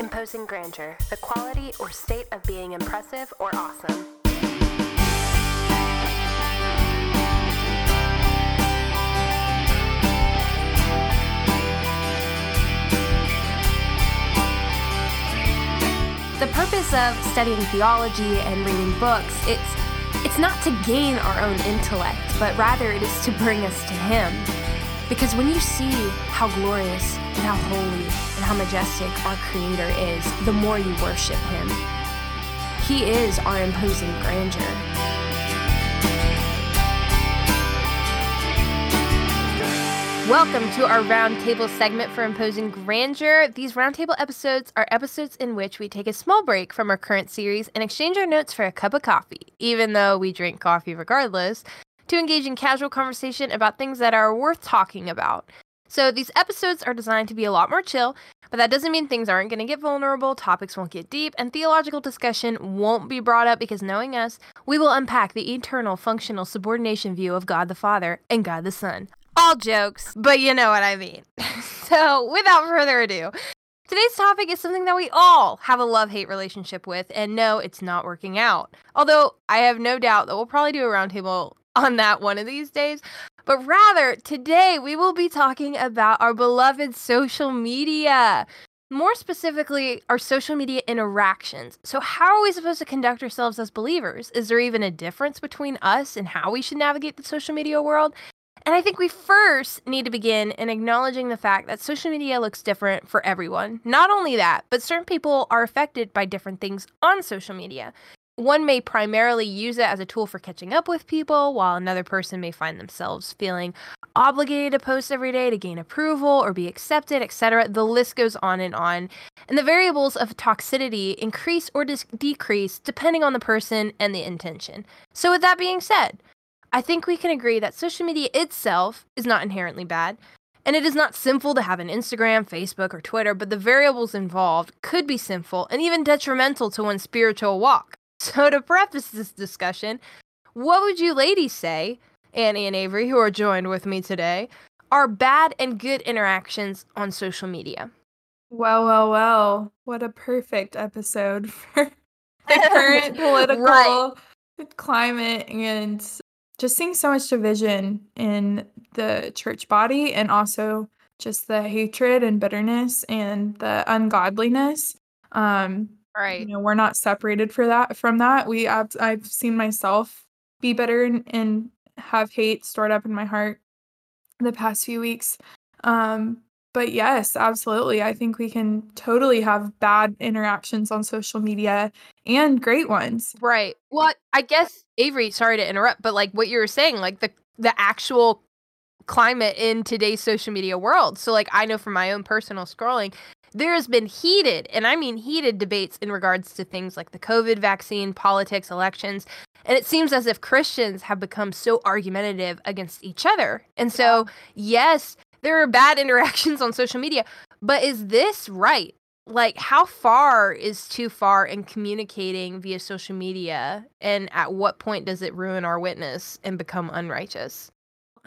Imposing grandeur, the quality or state of being impressive or awesome. The purpose of studying theology and reading books, it's it's not to gain our own intellect, but rather it is to bring us to him. Because when you see how glorious and how holy and how majestic our creator is, the more you worship him. He is our imposing grandeur. Welcome to our roundtable segment for Imposing Grandeur. These roundtable episodes are episodes in which we take a small break from our current series and exchange our notes for a cup of coffee, even though we drink coffee regardless, to engage in casual conversation about things that are worth talking about. So these episodes are designed to be a lot more chill, but that doesn't mean things aren't going to get vulnerable, topics won't get deep, and theological discussion won't be brought up because knowing us, we will unpack the eternal functional subordination view of God the Father and God the Son. All jokes, but you know what I mean. so, without further ado, today's topic is something that we all have a love hate relationship with, and no, it's not working out. Although, I have no doubt that we'll probably do a roundtable on that one of these days. But rather, today we will be talking about our beloved social media. More specifically, our social media interactions. So, how are we supposed to conduct ourselves as believers? Is there even a difference between us and how we should navigate the social media world? And I think we first need to begin in acknowledging the fact that social media looks different for everyone. Not only that, but certain people are affected by different things on social media. One may primarily use it as a tool for catching up with people, while another person may find themselves feeling obligated to post every day to gain approval or be accepted, etc. The list goes on and on. And the variables of toxicity increase or dis- decrease depending on the person and the intention. So, with that being said, I think we can agree that social media itself is not inherently bad. And it is not sinful to have an Instagram, Facebook, or Twitter, but the variables involved could be sinful and even detrimental to one's spiritual walk. So, to preface this discussion, what would you ladies say, Annie and Avery, who are joined with me today, are bad and good interactions on social media? Well, well, well. What a perfect episode for the current political right. climate and just seeing so much division in the church body and also just the hatred and bitterness and the ungodliness. Um, right. You know, we're not separated for that from that. We I've, I've seen myself be bitter and, and have hate stored up in my heart the past few weeks. Um, but yes, absolutely. I think we can totally have bad interactions on social media and great ones. Right. Well, I guess Avery, sorry to interrupt, but like what you were saying, like the the actual climate in today's social media world. So like I know from my own personal scrolling, there has been heated, and I mean heated debates in regards to things like the COVID vaccine, politics, elections. And it seems as if Christians have become so argumentative against each other. And so, yes, there are bad interactions on social media, but is this right? Like, how far is too far in communicating via social media? And at what point does it ruin our witness and become unrighteous?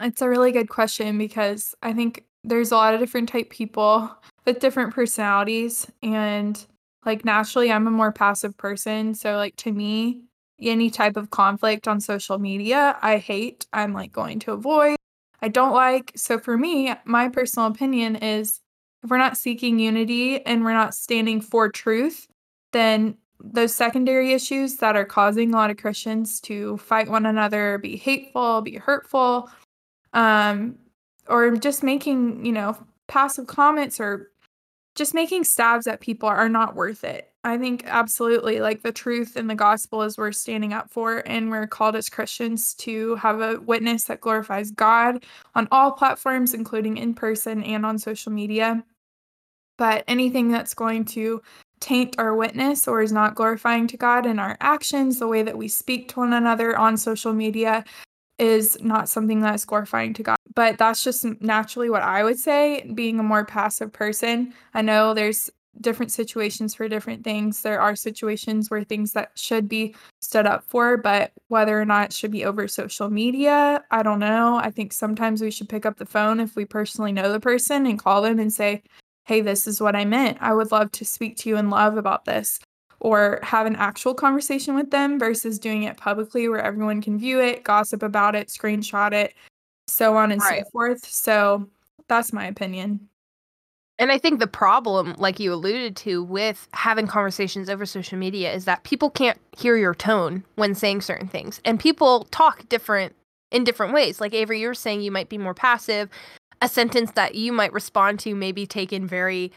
It's a really good question because I think there's a lot of different type people with different personalities and like naturally I'm a more passive person so like to me any type of conflict on social media I hate I'm like going to avoid I don't like. So for me, my personal opinion is if we're not seeking unity and we're not standing for truth, then those secondary issues that are causing a lot of Christians to fight one another, be hateful, be hurtful, um, or just making, you know, passive comments or just making stabs at people are not worth it. I think absolutely like the truth and the gospel is we're standing up for, and we're called as Christians to have a witness that glorifies God on all platforms, including in person and on social media. But anything that's going to taint our witness or is not glorifying to God in our actions, the way that we speak to one another on social media, is not something that is glorifying to God. But that's just naturally what I would say, being a more passive person. I know there's different situations for different things. There are situations where things that should be stood up for, but whether or not it should be over social media, I don't know. I think sometimes we should pick up the phone if we personally know the person and call them and say, hey, this is what I meant. I would love to speak to you in love about this or have an actual conversation with them versus doing it publicly where everyone can view it, gossip about it, screenshot it, so on and right. so forth. So that's my opinion. And I think the problem, like you alluded to, with having conversations over social media is that people can't hear your tone when saying certain things. And people talk different in different ways. Like Avery, you were saying you might be more passive. A sentence that you might respond to may be taken very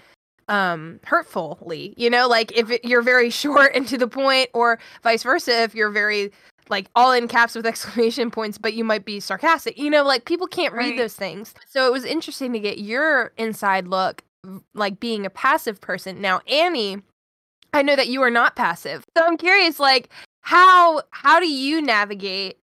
um hurtfully you know like if it, you're very short and to the point or vice versa if you're very like all in caps with exclamation points but you might be sarcastic. You know like people can't read right. those things. So it was interesting to get your inside look like being a passive person. Now annie i know that you are not passive. So i'm curious like how how do you navigate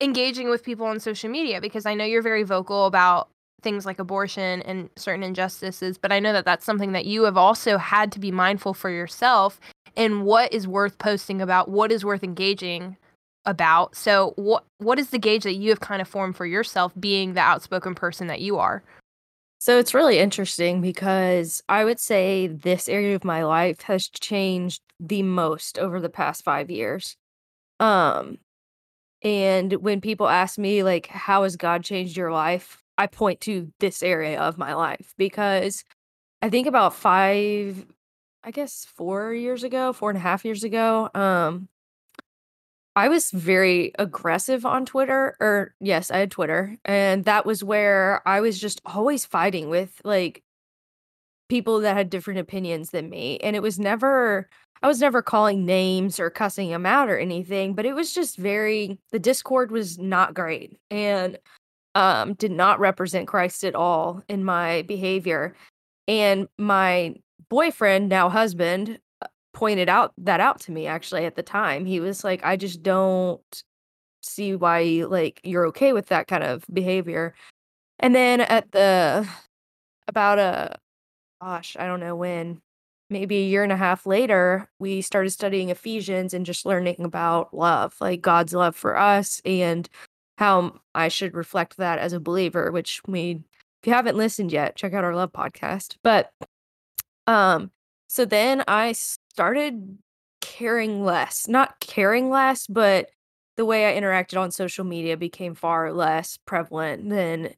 engaging with people on social media? Because i know you're very vocal about things like abortion and certain injustices, but I know that that's something that you have also had to be mindful for yourself and what is worth posting about, what is worth engaging about. So what what is the gauge that you have kind of formed for yourself being the outspoken person that you are? So it's really interesting because I would say this area of my life has changed the most over the past 5 years. Um and when people ask me like how has God changed your life? I point to this area of my life because I think about five, I guess four years ago, four and a half years ago, um, I was very aggressive on Twitter, or yes, I had Twitter, and that was where I was just always fighting with like people that had different opinions than me. And it was never, I was never calling names or cussing them out or anything, but it was just very, the Discord was not great. And um, did not represent Christ at all in my behavior. And my boyfriend, now husband, pointed out that out to me actually at the time. He was like, I just don't see why like you're okay with that kind of behavior. And then at the about a gosh, I don't know when, maybe a year and a half later, we started studying Ephesians and just learning about love, like God's love for us and how I should reflect that as a believer, which we if you haven't listened yet, check out our love podcast. But um so then I started caring less. Not caring less, but the way I interacted on social media became far less prevalent than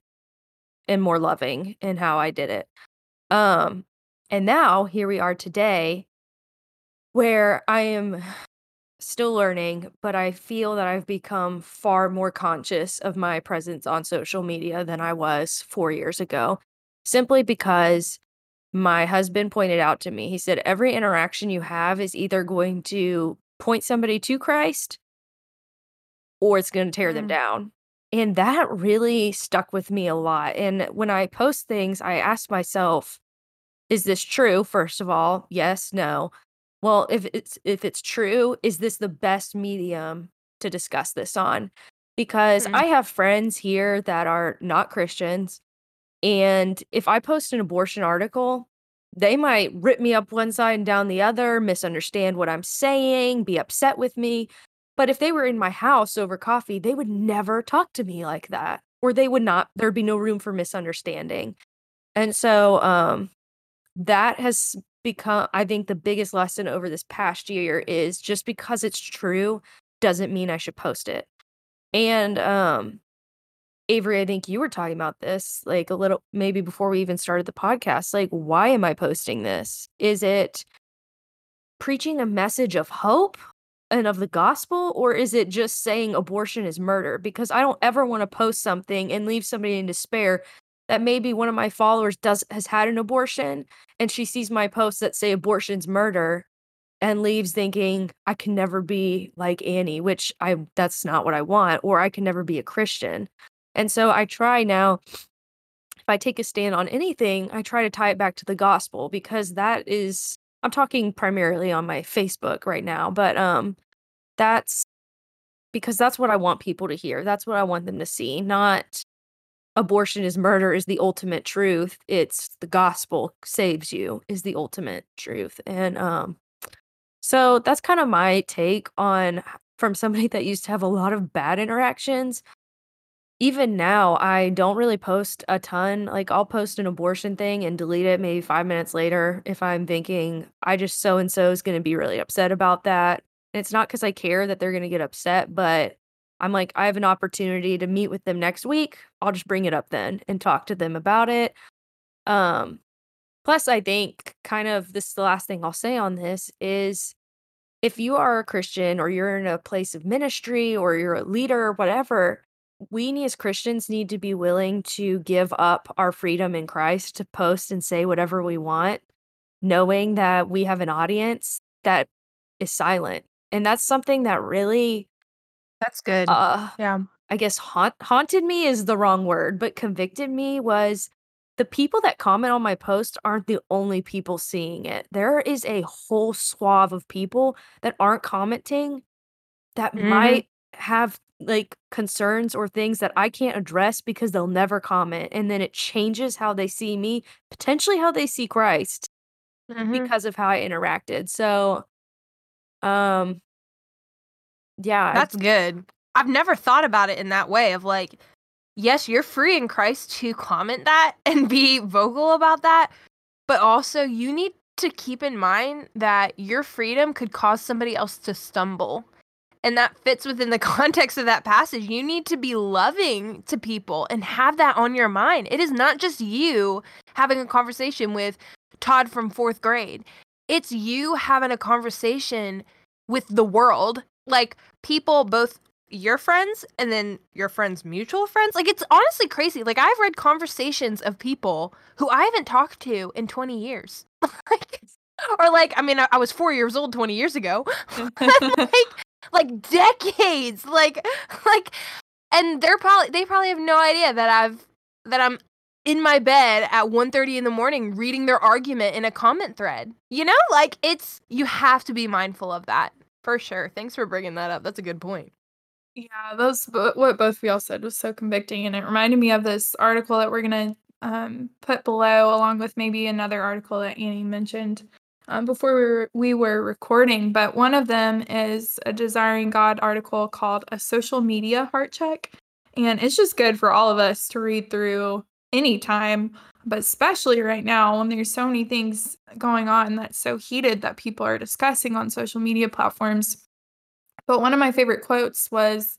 and more loving in how I did it. Um and now here we are today where I am still learning, but I feel that I've become far more conscious of my presence on social media than I was four years ago, simply because my husband pointed out to me, he said, every interaction you have is either going to point somebody to Christ or it's going to tear mm. them down. And that really stuck with me a lot. And when I post things, I ask myself, is this true? First of all, yes, no. Well, if it's if it's true, is this the best medium to discuss this on? Because mm-hmm. I have friends here that are not Christians, and if I post an abortion article, they might rip me up one side and down the other, misunderstand what I'm saying, be upset with me. But if they were in my house over coffee, they would never talk to me like that, or they would not, there'd be no room for misunderstanding. And so um that has become I think the biggest lesson over this past year is just because it's true doesn't mean I should post it. And um Avery, I think you were talking about this like a little maybe before we even started the podcast. Like, why am I posting this? Is it preaching a message of hope and of the gospel, or is it just saying abortion is murder? Because I don't ever want to post something and leave somebody in despair that maybe one of my followers does has had an abortion and she sees my posts that say abortion's murder and leaves thinking I can never be like Annie, which I that's not what I want, or I can never be a Christian. And so I try now if I take a stand on anything, I try to tie it back to the gospel because that is I'm talking primarily on my Facebook right now, but um that's because that's what I want people to hear. That's what I want them to see, not abortion is murder is the ultimate truth. It's the gospel saves you is the ultimate truth. And um so that's kind of my take on from somebody that used to have a lot of bad interactions. Even now, I don't really post a ton. Like, I'll post an abortion thing and delete it maybe 5 minutes later if I'm thinking, "I just so and so is gonna be really upset about that." It's not because I care that they're gonna get upset, but I'm like, "I have an opportunity to meet with them next week, I'll just bring it up then and talk to them about it." Um, plus, I think kind of this is the last thing I'll say on this, is if you are a Christian or you're in a place of ministry or you're a leader or whatever, we as Christians need to be willing to give up our freedom in Christ to post and say whatever we want, knowing that we have an audience that is silent, and that's something that really That's good. uh, Yeah. I guess haunt haunted me is the wrong word, but convicted me was the people that comment on my post aren't the only people seeing it. There is a whole swath of people that aren't commenting that Mhm. might have, like, concerns or things that I can't address because they'll never comment, and then it changes how they see me, potentially how they see Christ Mhm. because of how I interacted, so um yeah, That's good. I've never thought about it in that way of, like, yes, you're free in Christ to comment that and be vocal about that, but also you need to keep in mind that your freedom could cause somebody else to stumble, and that fits within the context of that passage. You need to be loving to people and have that on your mind. It is not just you having a conversation with Todd from 4th grade. It's you having a conversation with the world, like, people both your friends and then your friends' mutual friends. Like, it's honestly crazy. Like, I've read conversations of people who I haven't talked to in 20 years. Like or, like, I mean, I I was 4 years old 20 years ago. Like like, decades! Like like and they're probably they probably have no idea that I've that I'm in my bed at 1:30 in the morning reading their argument in a comment thread. You know? Like, it's you have to be mindful of that, for sure. Thanks for bringing that up. That's a good point. Yeah, those what both of y'all said was so convicting, and it reminded me of this article that we're gonna, um, put below along with maybe another article that Annie mentioned, um, before we were we were recording, but one of them is a Desiring God article called "A Social Media Heart Check," and it's just good for all of us to read through anytime, but especially right now when there's so many things going on that's so heated that people are discussing on social media platforms. But one of my favorite quotes was,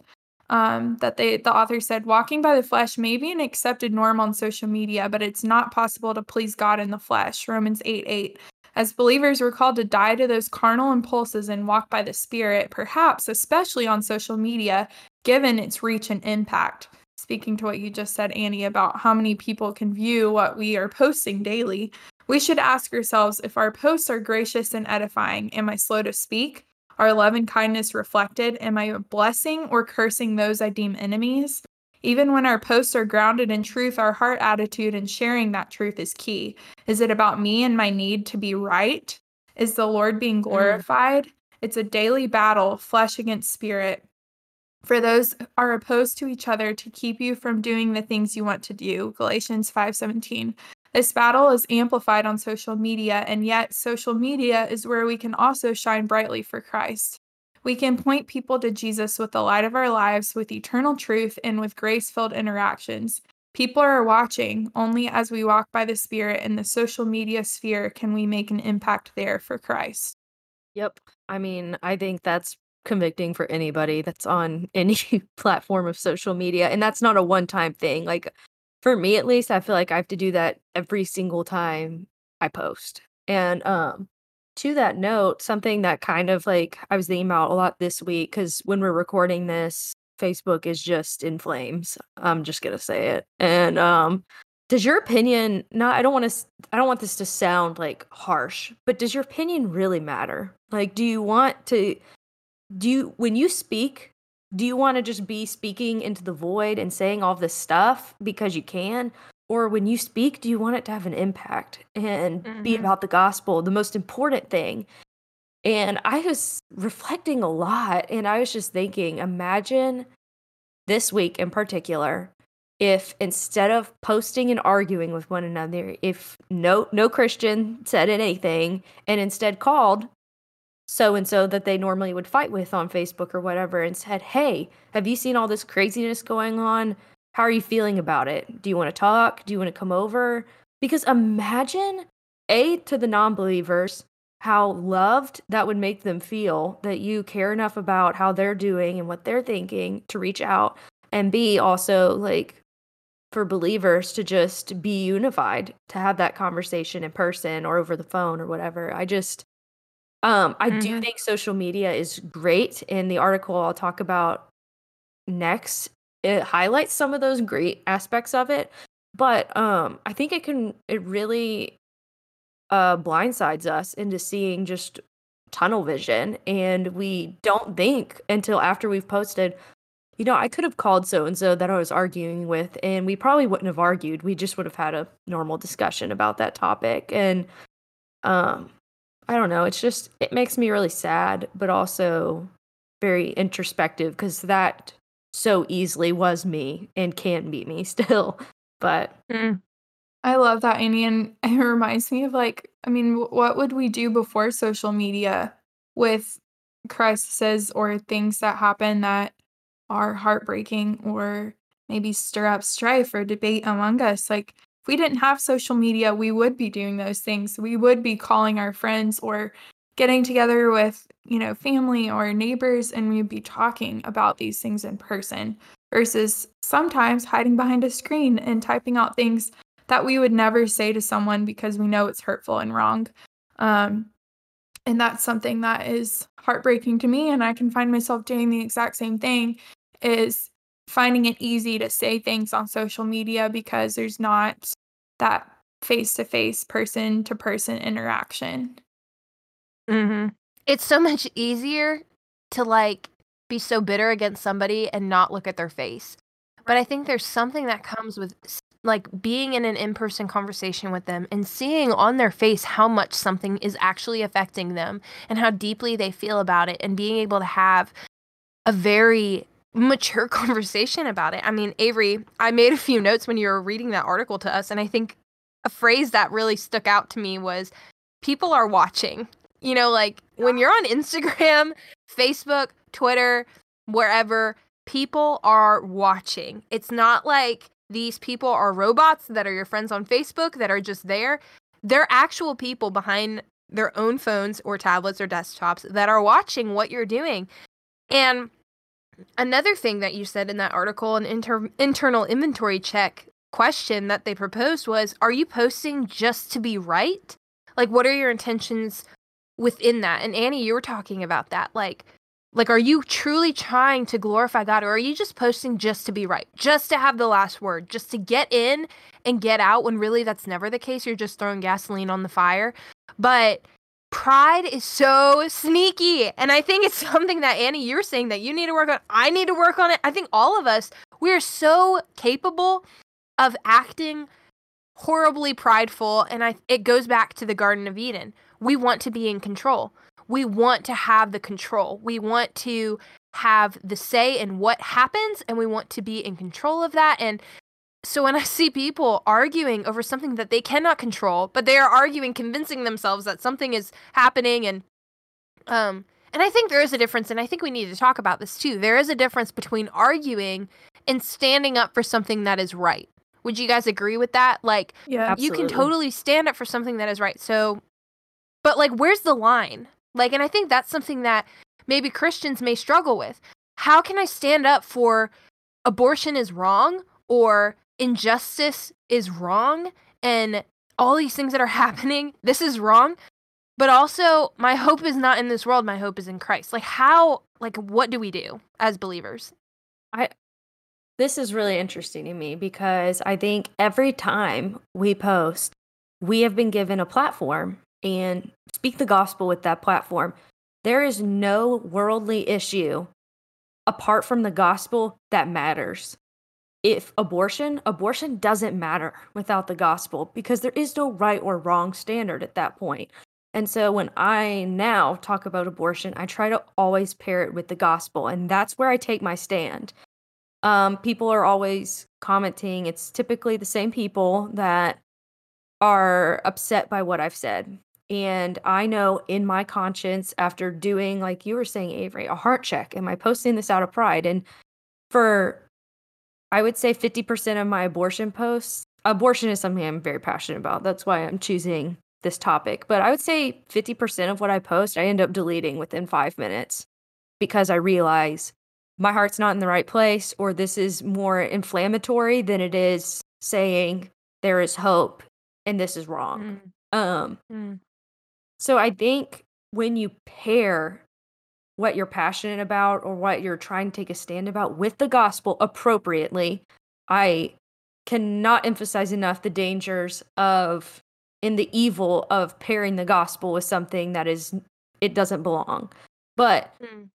um, that they the author said, "Walking by the flesh may be an accepted norm on social media, but it's not possible to please God in the flesh." Romans 8:8. As believers, we're called to die to those carnal impulses and walk by the Spirit, perhaps especially on social media, given its reach and impact. Speaking to what you just said, Annie, about how many people can view what we are posting daily, we should ask ourselves if our posts are gracious and edifying. Am I slow to speak? Are love and kindness reflected? Am I blessing or cursing those I deem enemies? Even when our posts are grounded in truth, our heart attitude in sharing that truth is key. Is it about me and my need to be right? Is the Lord being Mm. glorified? It's a daily battle, flesh against spirit. For those are opposed to each other to keep you from doing the things you want to do. Galatians 5:17. This battle is amplified on social media, and yet social media is where we can also shine brightly for Christ. We can point people to Jesus with the light of our lives, with eternal truth, and with grace-filled interactions. People are watching. Only as we walk by the Spirit in the social media sphere can we make an impact there for Christ. Yep. I mean, I think that's convicting for anybody that's on any platform of social media, and that's not a one-time thing. Like, for me at least, I feel like I have to do that every single time I post. And, um, to that note, something that kind of like I was thinking about a lot this week because when we're recording this, Facebook is just in flames. I'm just gonna say it. And, um, does your opinion not I don't wanna I don't want this to sound, like, harsh, but does your opinion really matter? Like, do you want to do you when you speak, do you wanna just be speaking into the void and saying all this stuff because you can? Or when you speak, do you want it to have an impact and be Mhm. about the gospel, the most important thing? And I was reflecting a lot, and I was just thinking, imagine this week in particular, if instead of posting and arguing with one another, if no no Christian said anything and instead called so and so that they normally would fight with on Facebook or whatever and said, "Hey, have you seen all this craziness going on? How are you feeling about it? Do you want to talk? Do you want to come over? Because imagine, A, to the non believers, how loved that would make them feel that you care enough about how they're doing and what they're thinking to reach out. And B, also like for believers to just be unified, to have that conversation in person or over the phone or whatever. I just, um, I do Mhm. think social media is great. In the article I'll talk about next, it highlights some of those great aspects of it. But um, I think it can, it really uh, blindsides us into seeing just tunnel vision. And we don't think until after we've posted, you know, I could have called so and so that I was arguing with, and we probably wouldn't have argued. We just would have had a normal discussion about that topic. And um, I don't know. It's just, it makes me really sad, but also very introspective because that so easily was me and can be me still. But Mm. I love that, Annie, and it reminds me of like, I mean, what would we do before social media with crises or things that happen that are heartbreaking or maybe stir up strife or debate among us? Like, if we didn't have social media, we would be doing those things. We would be calling our friends or getting together with, you know, family or neighbors, and we'd be talking about these things in person versus sometimes hiding behind a screen and typing out things that we would never say to someone because we know it's hurtful and wrong. Um, and that's something that is heartbreaking to me. And I can find myself doing the exact same thing is finding it easy to say things on social media because there's not that face to face, person to person interaction. Hmm It's so much easier to like be so bitter against somebody and not look at their face. But I think there's something that comes with like being in an in-person conversation with them and seeing on their face how much something is actually affecting them and how deeply they feel about it and being able to have a very mature conversation about it. I mean, Avery, I made a few notes when you were reading that article to us and I think a phrase that really stuck out to me was people are watching. You know, like when you're on Instagram, Facebook, Twitter, wherever, people are watching. It's not like these people are robots that are your friends on Facebook that are just there. They're actual people behind their own phones or tablets or desktops that are watching what you're doing. And another thing that you said in that article, an inter- internal inventory check question that they proposed was Are you posting just to be right? Like, what are your intentions within that? And Annie, you were talking about that. Like, like, are you truly trying to glorify God, or are you just posting just to be right, just to have the last word, just to get in and get out? When really that's never the case. You're just throwing gasoline on the fire. But pride is so sneaky, and I think it's something that Annie, you're saying that you need to work on. I need to work on it. I think all of us, we are so capable of acting horribly prideful, and I it goes back to the Garden of Eden. We want to be in control we want to have the control. We want to have the say in what happens and we want to be in control of that. And so when I see people arguing over something that they cannot control, but they are arguing, convincing themselves that something is happening and um and I think there is a difference, and I think we need to talk about this too. There is a difference between arguing and standing up for something that is right. Would you guys agree with that? Like, Yeah. you can totally stand up for something that is right. So, but like, where's the line? Like, and I think that's something that maybe Christians may struggle with. How can I stand up for abortion is wrong or injustice is wrong and all these things that are happening, this is wrong. But also, my hope is not in this world, my hope is in Christ. Like, how, like, what do we do as believers? I, this is really interesting to me because I think every time we post, we have been given a platform and speak the gospel with that platform. There is no worldly issue apart from the gospel that matters. If abortion, abortion doesn't matter without the gospel because there is no right or wrong standard at that point. And so when I now talk about abortion, I try to always pair it with the gospel, and that's where I take my stand. Um, people are always commenting. It's typically the same people that are upset by what I've said. And I know in my conscience, after doing, like you were saying, Avery, a heart check, am I posting this out of pride? And for I would say 50% of my abortion posts, abortion is something I'm very passionate about. That's why I'm choosing this topic. But I would say 50% of what I post, I end up deleting within five minutes because I realize my heart's not in the right place or this is more inflammatory than it is saying there is hope and this is wrong. Mm, Um, mm. So I think when you pair what you're passionate about or what you're trying to take a stand about with the gospel appropriately, I cannot emphasize enough the dangers of in the evil of pairing the gospel with something that is it doesn't belong. But Mm.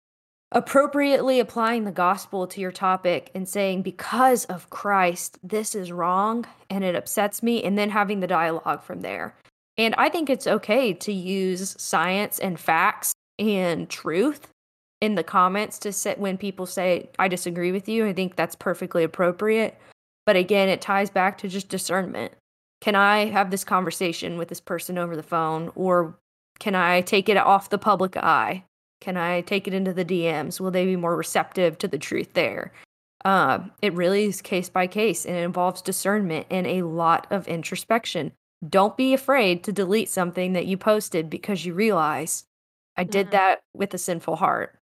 appropriately applying the gospel to your topic and saying because of Christ this is wrong and it upsets me and then having the dialogue from there. And I think it's okay to use science and facts and truth in the comments to sit when people say I disagree with you. I think that's perfectly appropriate. But again, it ties back to just discernment. Can I have this conversation with this person over the phone or can I take it off the public eye? Can I take it into the DMs? Will they be more receptive to the truth there? Uh, it really is case by case and it involves discernment and a lot of introspection. Don't be afraid to delete something that you posted because you realize I did Mhm. that with a sinful heart.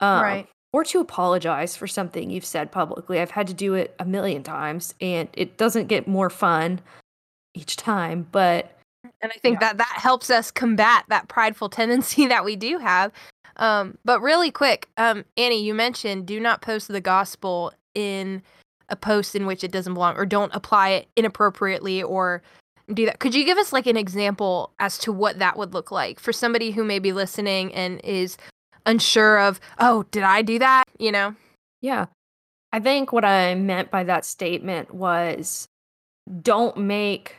Um, Right. Or to apologize for something you've said publicly. I've had to do it a million times and it doesn't get more fun each time, but And I think that that helps us combat that prideful tendency that we do have. Um, but really quick, um, Annie, you mentioned do not post the gospel in a post in which it doesn't belong, or don't apply it inappropriately, or do that. Could you give us like an example as to what that would look like for somebody who may be listening and is unsure of, oh, did I do that? You know? Yeah. I think what I meant by that statement was don't make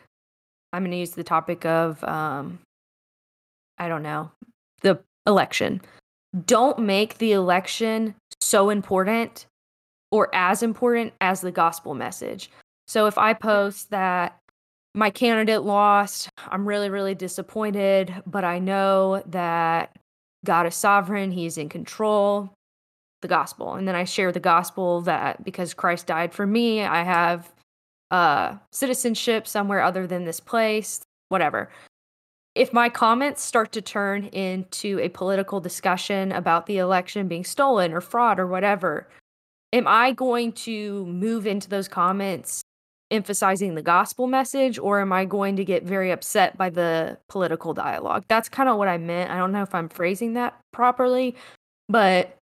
I'm going to use the topic of um I don't know, the election. Don't make the election so important or as important as the gospel message. So if I post that my candidate lost, I'm really really disappointed, but I know that God is sovereign, he's in control. The gospel. And then i share the gospel that because christ died for me i have uh citizenship somewhere other than this place whatever. If my comments start to turn into a political discussion about the election being stolen or fraud or whatever am i going to move into those comments emphasizing the gospel message or am i going to get very upset by the political dialogue that's kind of what i meant i don't know if i'm phrasing that properly but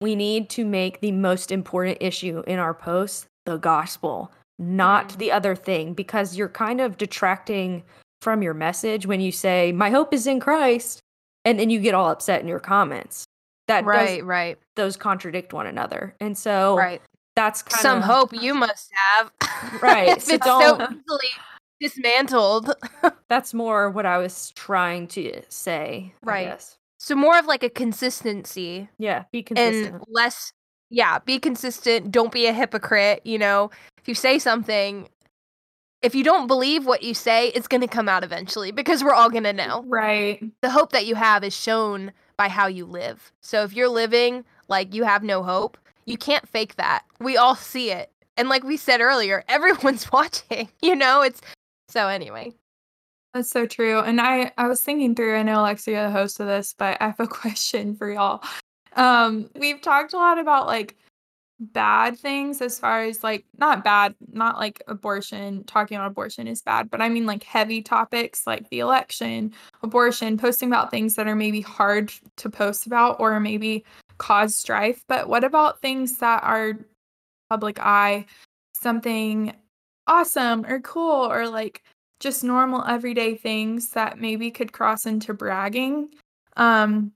we need to make the most important issue in our post the gospel, not Mhm. the other thing, because you're kind of detracting from your message when you say, My hope is in Christ, and then you get all upset in your comments. That Right, does, right, those contradict one another. And so right. That's kind Some hope you must have. Right, if so it's so easily dismantled. that's more what I was trying to say. Right. So more of like a consistency Yeah, be consistent. and less yeah, be consistent, don't be a hypocrite, you know. If you say something if you don't believe what you say, it's going to come out eventually because we're all going to know. Right. The hope that you have is shown by how you live. So if you're living like you have no hope, you can't fake that. We all see it. And like we said earlier, everyone's watching, you know? It's so anyway. That's so true. And I I was thinking through, I know Alexia the host of this, but I have a question for y'all. Um, we've talked a lot about like bad things as far as like not bad, not like abortion, talking about abortion is bad, but I mean like heavy topics like the election, abortion, posting about things that are maybe hard to post about or maybe cause strife. But what about things that are public eye, something awesome or cool or like just normal everyday things that maybe could cross into bragging. Um,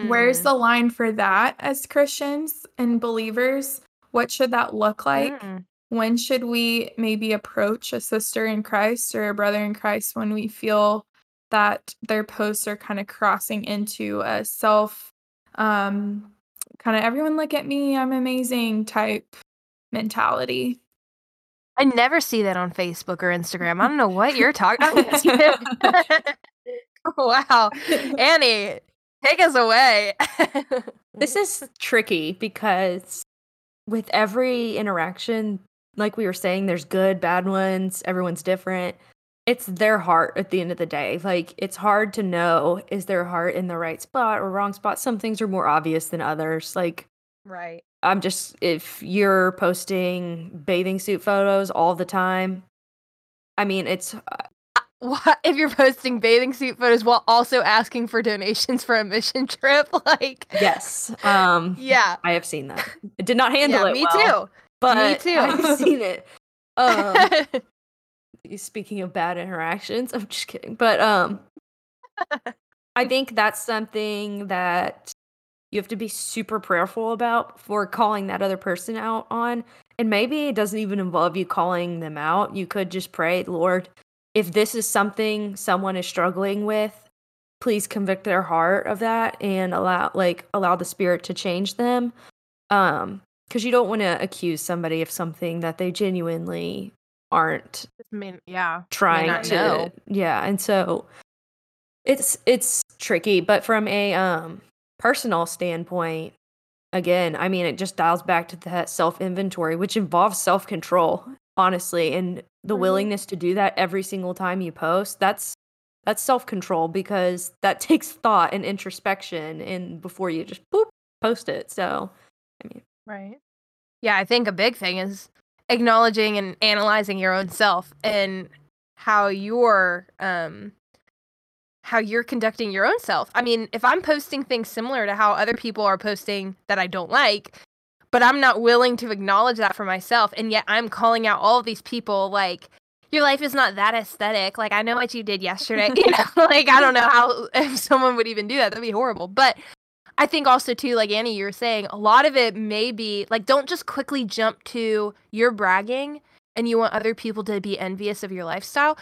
where's Mm, the line for that as Christians and believers? What should that look like? mm. When should we maybe approach a sister in Christ or a brother in Christ when we feel that their posts are kind of crossing into a self um kind of everyone look at me, I'm amazing type mentality. I never see that on Facebook or Instagram. I don't know what you're talking about. wow. Annie, take us away. This is tricky because with every interaction, like we were saying, there's good, bad ones, everyone's different. It's their heart at the end of the day. Like it's hard to know is their heart in the right spot or wrong spot. Some things are more obvious than others. Like Right. I'm just if you're posting bathing suit photos all the time, I mean, it's uh, What if you're posting bathing suit photos while also asking for donations for a mission trip? Like yes. Um Yeah. I have seen that. It did not handle Yeah, it me well, but me too. I've seen it. Um too. Speaking of bad interactions, I'm just kidding. But um I think that's something that you have to be super prayerful about for calling that other person out on. And maybe it doesn't even involve you calling them out. You could just pray, Lord, if this is something someone is struggling with, please convict their heart of that and allow like allow the spirit to change them. Um because you don't want to accuse somebody of something that they genuinely aren't I mean, yeah. trying to know. yeah and so it's it's tricky but from a um personal standpoint again i mean it just dials back to that self inventory which involves self control honestly and the Mhm. willingness to do that every single time you post that's that's self control because that takes thought and introspection and before you just boop post it so i mean Right. Yeah, I think a big thing is acknowledging and analyzing your own self and how you're um how you're conducting your own self. I mean, if I'm posting things similar to how other people are posting that I don't like, but I'm not willing to acknowledge that for myself and yet I'm calling out all these people like your life is not that aesthetic. Like I know what you did yesterday. You know, like I don't know how if someone would even do that. That'd be horrible. But I think also too, like Annie, you were saying, a lot of it may be like don't just quickly jump to you're bragging and you want other people to be envious of your lifestyle.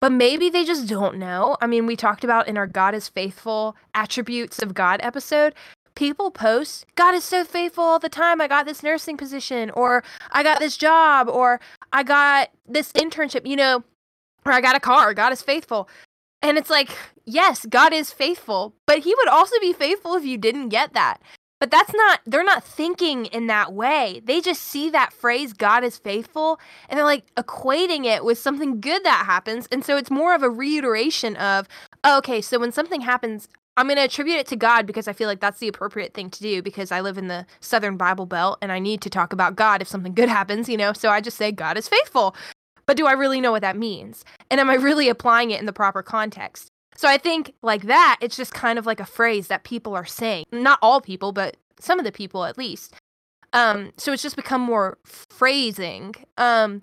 But maybe they just don't know. I mean, we talked about in our God is faithful attributes of God episode. People post, God is so faithful all the time. I got this nursing position, or I got this job, or I got this internship, you know, or I got a car. God is faithful. And it's like, yes, God is faithful, but he would also be faithful if you didn't get that. But that's not, they're not thinking in that way. They just see that phrase, God is faithful, and they're like equating it with something good that happens. And so it's more of a reiteration of, oh, okay, so when something happens, I'm going to attribute it to God because I feel like that's the appropriate thing to do because I live in the Southern Bible Belt and I need to talk about God if something good happens, you know? So I just say, God is faithful. But do I really know what that means? And am I really applying it in the proper context? So I think like that, it's just kind of like a phrase that people are saying. Not all people, but some of the people at least. Um, so it's just become more phrasing. Um,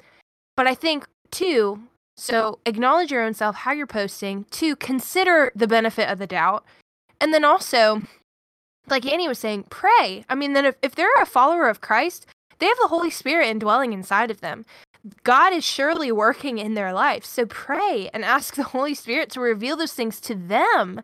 but I think too, so acknowledge your own self, how you're posting, to consider the benefit of the doubt. And then also, like Annie was saying, pray. I mean, then if, if they're a follower of Christ, they have the Holy Spirit indwelling inside of them. God is surely working in their life. So pray and ask the Holy Spirit to reveal those things to them.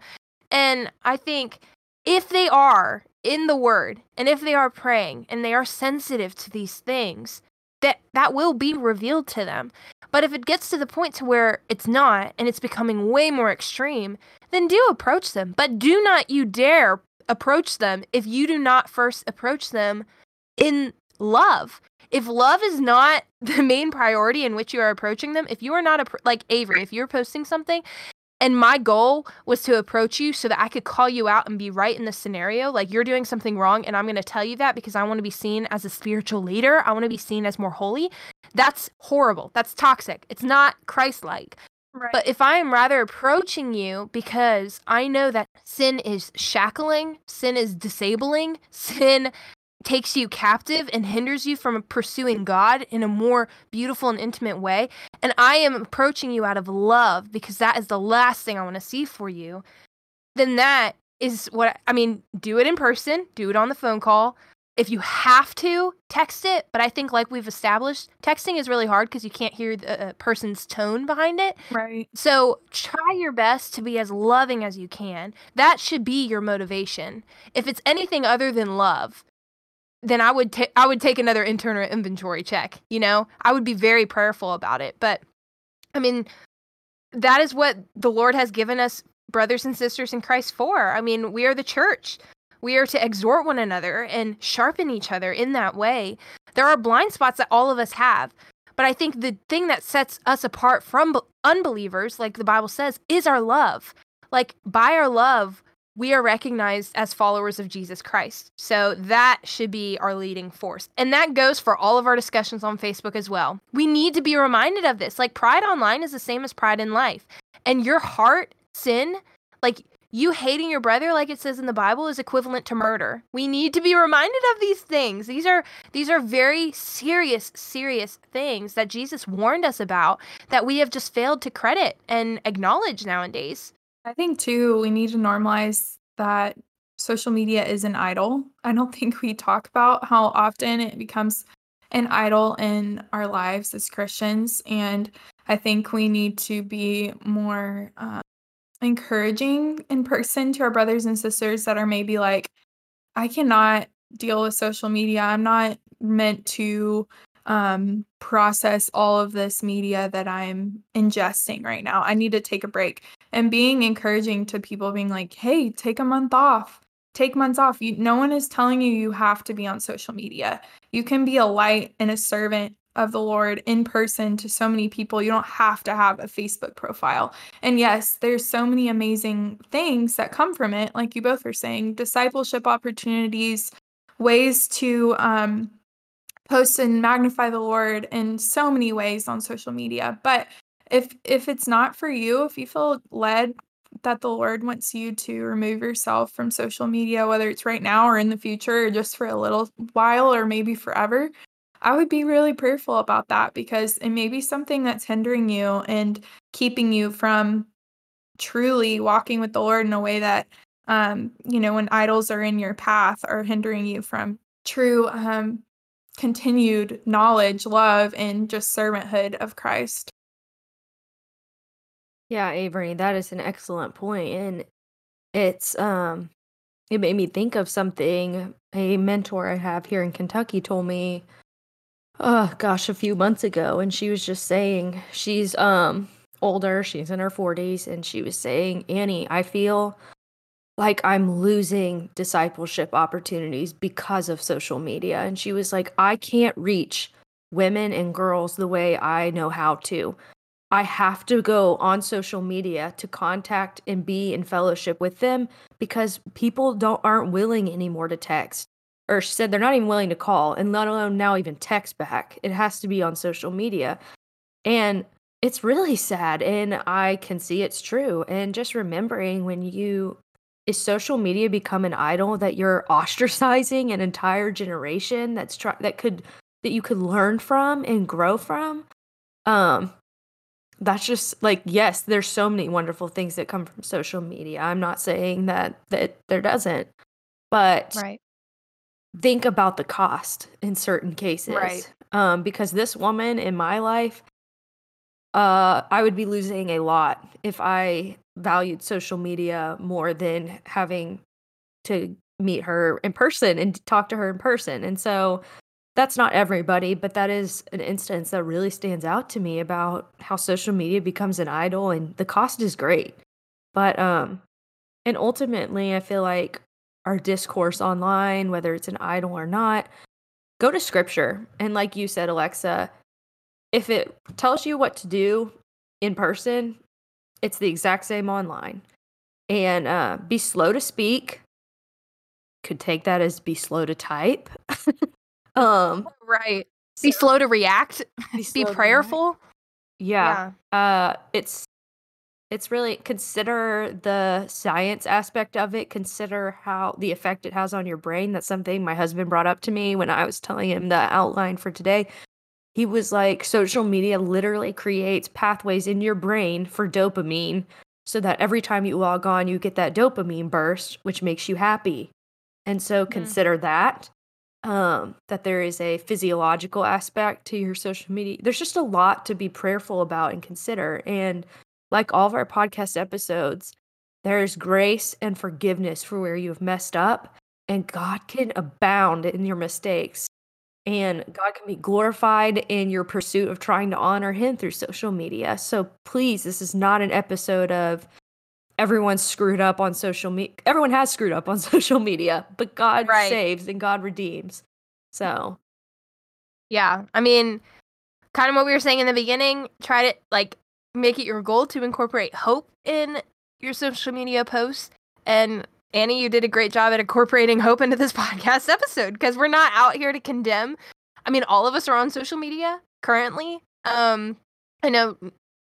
And I think if they are in the word and if they are praying and they are sensitive to these things, that that will be revealed to them. But if it gets to the point to where it's not and it's becoming way more extreme, then do approach them. But do not you dare approach them if you do not first approach them in love. If love is not the main priority in which you are approaching them, if you are not a like Avery, if you're posting something and my goal was to approach you so that I could call you out and be right in the scenario, like you're doing something wrong and I'm going to tell you that because I want to be seen as a spiritual leader, I want to be seen as more holy. That's horrible. That's toxic. It's not Christ-like. Right. But if I am rather approaching you because I know that sin is shackling, sin is disabling, sin takes you captive and hinders you from pursuing God in a more beautiful and intimate way, and I am approaching you out of love because that is the last thing I want to see for you, then that is what I mean, do it in person, do it on the phone call. If you have to, text it. But I think, like we've established, texting is really hard because you can't hear the uh, person's tone behind it. right. So try your best to be as loving as you can. That should be your motivation. If it's anything other than love, then I would ta- I would take another internal inventory check. You know, I would be very prayerful about it. But I mean, that is what the Lord has given us, brothers and sisters in Christ, for. I mean, we are the church. We are to exhort one another and sharpen each other in that way. There are blind spots that all of us have. But I think the thing that sets us apart from unbelievers, like the Bible says, is our love. Like by our love, we are recognized as followers of Jesus Christ. So that should be our leading force. And that goes for all of our discussions on Facebook as well. We need to be reminded of this. Like pride online is the same as pride in life. And your heart sin, like you hating your brother like it says in the bible is equivalent to murder we need to be reminded of these things these are these are very serious serious things that jesus warned us about that we have just failed to credit and acknowledge nowadays i think too we need to normalize that social media is an idol i don't think we talk about how often it becomes an idol in our lives as christians and i think we need to be more uh, encouraging in person to our brothers and sisters that are maybe like, I cannot deal with social media. I'm not meant to um, process all of this media that I'm ingesting right now. I need to take a break. And being encouraging to people, being like, hey, take a month off. Take months off. You, no one is telling you you have to be on social media. You can be a light and a servant of the Lord in person to so many people. You don't have to have a Facebook profile. And yes, there's so many amazing things that come from it, like you both were saying discipleship opportunities, ways to um, post and magnify the Lord in so many ways on social media. But if if it's not for you, if you feel led that the Lord wants you to remove yourself from social media, whether it's right now or in the future, or just for a little while or maybe forever, I would be really prayerful about that because it may be something that's hindering you and keeping you from truly walking with the Lord in a way that, um, you know, when idols are in your path are hindering you from true, um, continued knowledge, love, and just servanthood of Christ. Yeah, Avery, that is an excellent point. And it's um it made me think of something a mentor I have here in Kentucky told me oh gosh, a few months ago, and she was just saying she's um older, she's in her 40s, and she was saying, Annie, I feel like I'm losing discipleship opportunities because of social media. And she was like, I can't reach women and girls the way I know how to. I have to go on social media to contact and be in fellowship with them because people don't aren't willing anymore to text or she said they're not even willing to call and let alone now even text back. It has to be on social media. And it's really sad and I can see it's true. And just remembering when you is social media become an idol that you're ostracizing an entire generation that's try that could that you could learn from and grow from. Um that's just like yes, there's so many wonderful things that come from social media. I'm not saying that that there doesn't. But right think about the cost in certain cases. Right. Um, because this woman in my life, uh, I would be losing a lot if I valued social media more than having to meet her in person and talk to her in person. And so that's not everybody, but that is an instance that really stands out to me about how social media becomes an idol and the cost is great. But um and ultimately I feel like our discourse online, whether it's an idol or not, go to scripture. And like you said, Alexa, if it tells you what to do in person, it's the exact same online. And uh, be slow to speak. Could take that as be slow to type. um, right. Be so, slow to react. Be, be prayerful. Yeah. yeah. Uh, it's it's really consider the science aspect of it consider how the effect it has on your brain that's something my husband brought up to me when i was telling him the outline for today he was like social media literally creates pathways in your brain for dopamine so that every time you log on you get that dopamine burst which makes you happy and so mm-hmm. consider that um, that there is a physiological aspect to your social media there's just a lot to be prayerful about and consider and like all of our podcast episodes, there's grace and forgiveness for where you have messed up, and God can abound in your mistakes. And God can be glorified in your pursuit of trying to honor Him through social media. So please, this is not an episode of everyone's screwed up on social media. Everyone has screwed up on social media, but God Right. saves and God redeems. So, Yeah. I mean, kind of what we were saying in the beginning, try to like make it your goal to incorporate hope in your social media posts. And Annie, you did a great job at incorporating hope into this podcast episode because we're not out here to condemn. I mean, all of us are on social media currently. Um, I know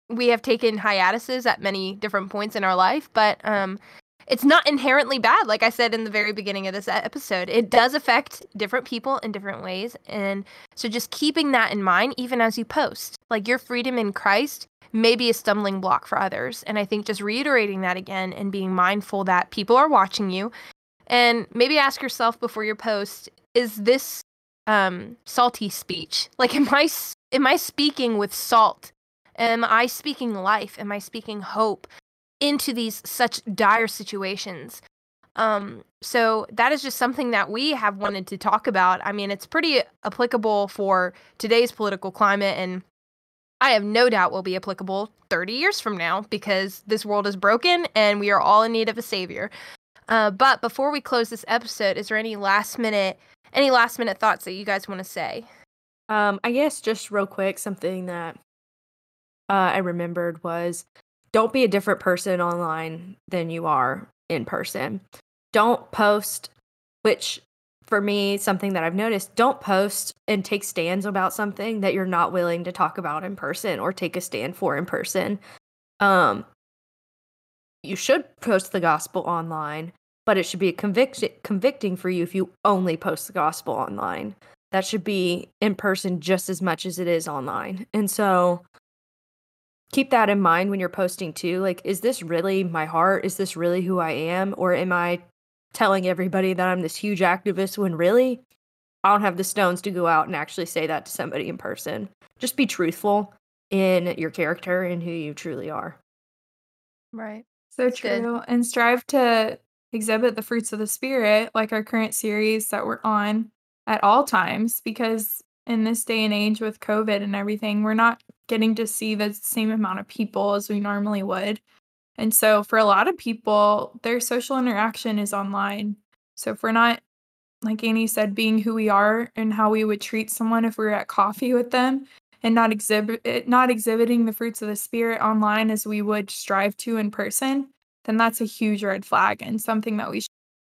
we have taken hiatuses at many different points in our life, but um, it's not inherently bad. Like I said in the very beginning of this episode, it does affect different people in different ways. And so just keeping that in mind, even as you post, like your freedom in Christ may be a stumbling block for others. And I think just reiterating that again and being mindful that people are watching you and maybe ask yourself before your post, is this um, salty speech? Like, am I, am I speaking with salt? Am I speaking life? Am I speaking hope into these such dire situations? Um, so that is just something that we have wanted to talk about. I mean, it's pretty applicable for today's political climate, and I have no doubt will be applicable 30 years from now because this world is broken and we are all in need of a savior. Uh, but before we close this episode, is there any last minute, any last minute thoughts that you guys want to say? um, I guess just real quick, something that uh, I remembered was don't be a different person online than you are in person. Don't post, which for me, something that I've noticed, don't post and take stands about something that you're not willing to talk about in person or take a stand for in person. Um, you should post the gospel online, but it should be a convict- convicting for you if you only post the gospel online. That should be in person just as much as it is online. And so keep that in mind when you're posting too. Like, is this really my heart? Is this really who I am? Or am I telling everybody that I'm this huge activist when really I don't have the stones to go out and actually say that to somebody in person? Just be truthful in your character and who you truly are. Right. So That's good. true. And strive to exhibit the fruits of the spirit, like our current series that we're on at all times, because in this day and age with COVID and everything, we're not getting to see the same amount of people as we normally would. And so for a lot of people, their social interaction is online. So if we're not, like Annie said, being who we are and how we would treat someone if we were at coffee with them, and not exhibit eh, not exhibiting the fruits of the spirit online as we would strive to in person, then that's a huge red flag and something that we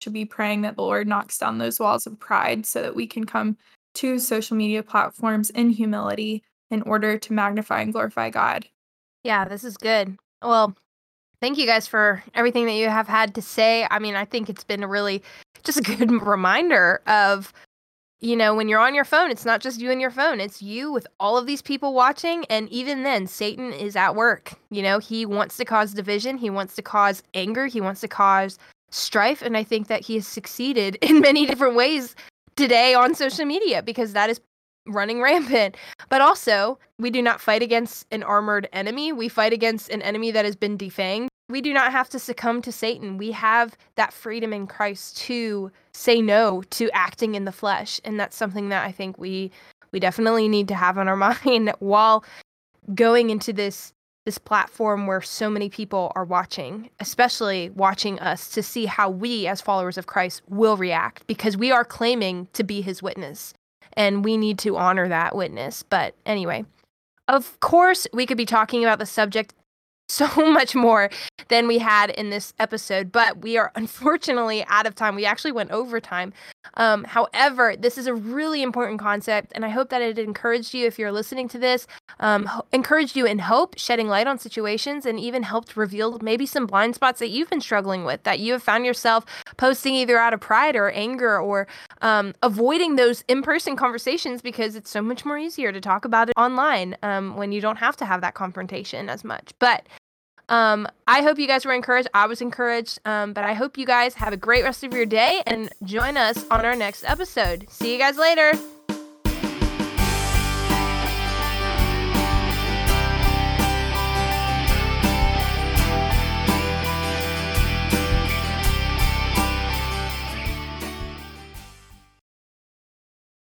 should be praying that the Lord knocks down those walls of pride so that we can come to social media platforms in humility in order to magnify and glorify God. Yeah, this is good. Well, thank you guys for everything that you have had to say. I mean, I think it's been a really just a good reminder of you know, when you're on your phone, it's not just you and your phone, it's you with all of these people watching. And even then, Satan is at work. You know, he wants to cause division, he wants to cause anger, he wants to cause strife. And I think that he has succeeded in many different ways today on social media because that is running rampant. But also, we do not fight against an armored enemy, we fight against an enemy that has been defanged. We do not have to succumb to Satan. We have that freedom in Christ to say no to acting in the flesh, and that's something that I think we we definitely need to have on our mind while going into this this platform where so many people are watching, especially watching us to see how we as followers of Christ will react because we are claiming to be his witness and we need to honor that witness. But anyway, of course, we could be talking about the subject so much more than we had in this episode, but we are unfortunately out of time. We actually went overtime. Um, however, this is a really important concept, and I hope that it encouraged you if you're listening to this, um, ho- encouraged you in hope, shedding light on situations, and even helped reveal maybe some blind spots that you've been struggling with, that you have found yourself posting either out of pride or anger or um, avoiding those in person conversations because it's so much more easier to talk about it online um, when you don't have to have that confrontation as much. But um, I hope you guys were encouraged. I was encouraged. Um, but I hope you guys have a great rest of your day and join us on our next episode. See you guys later.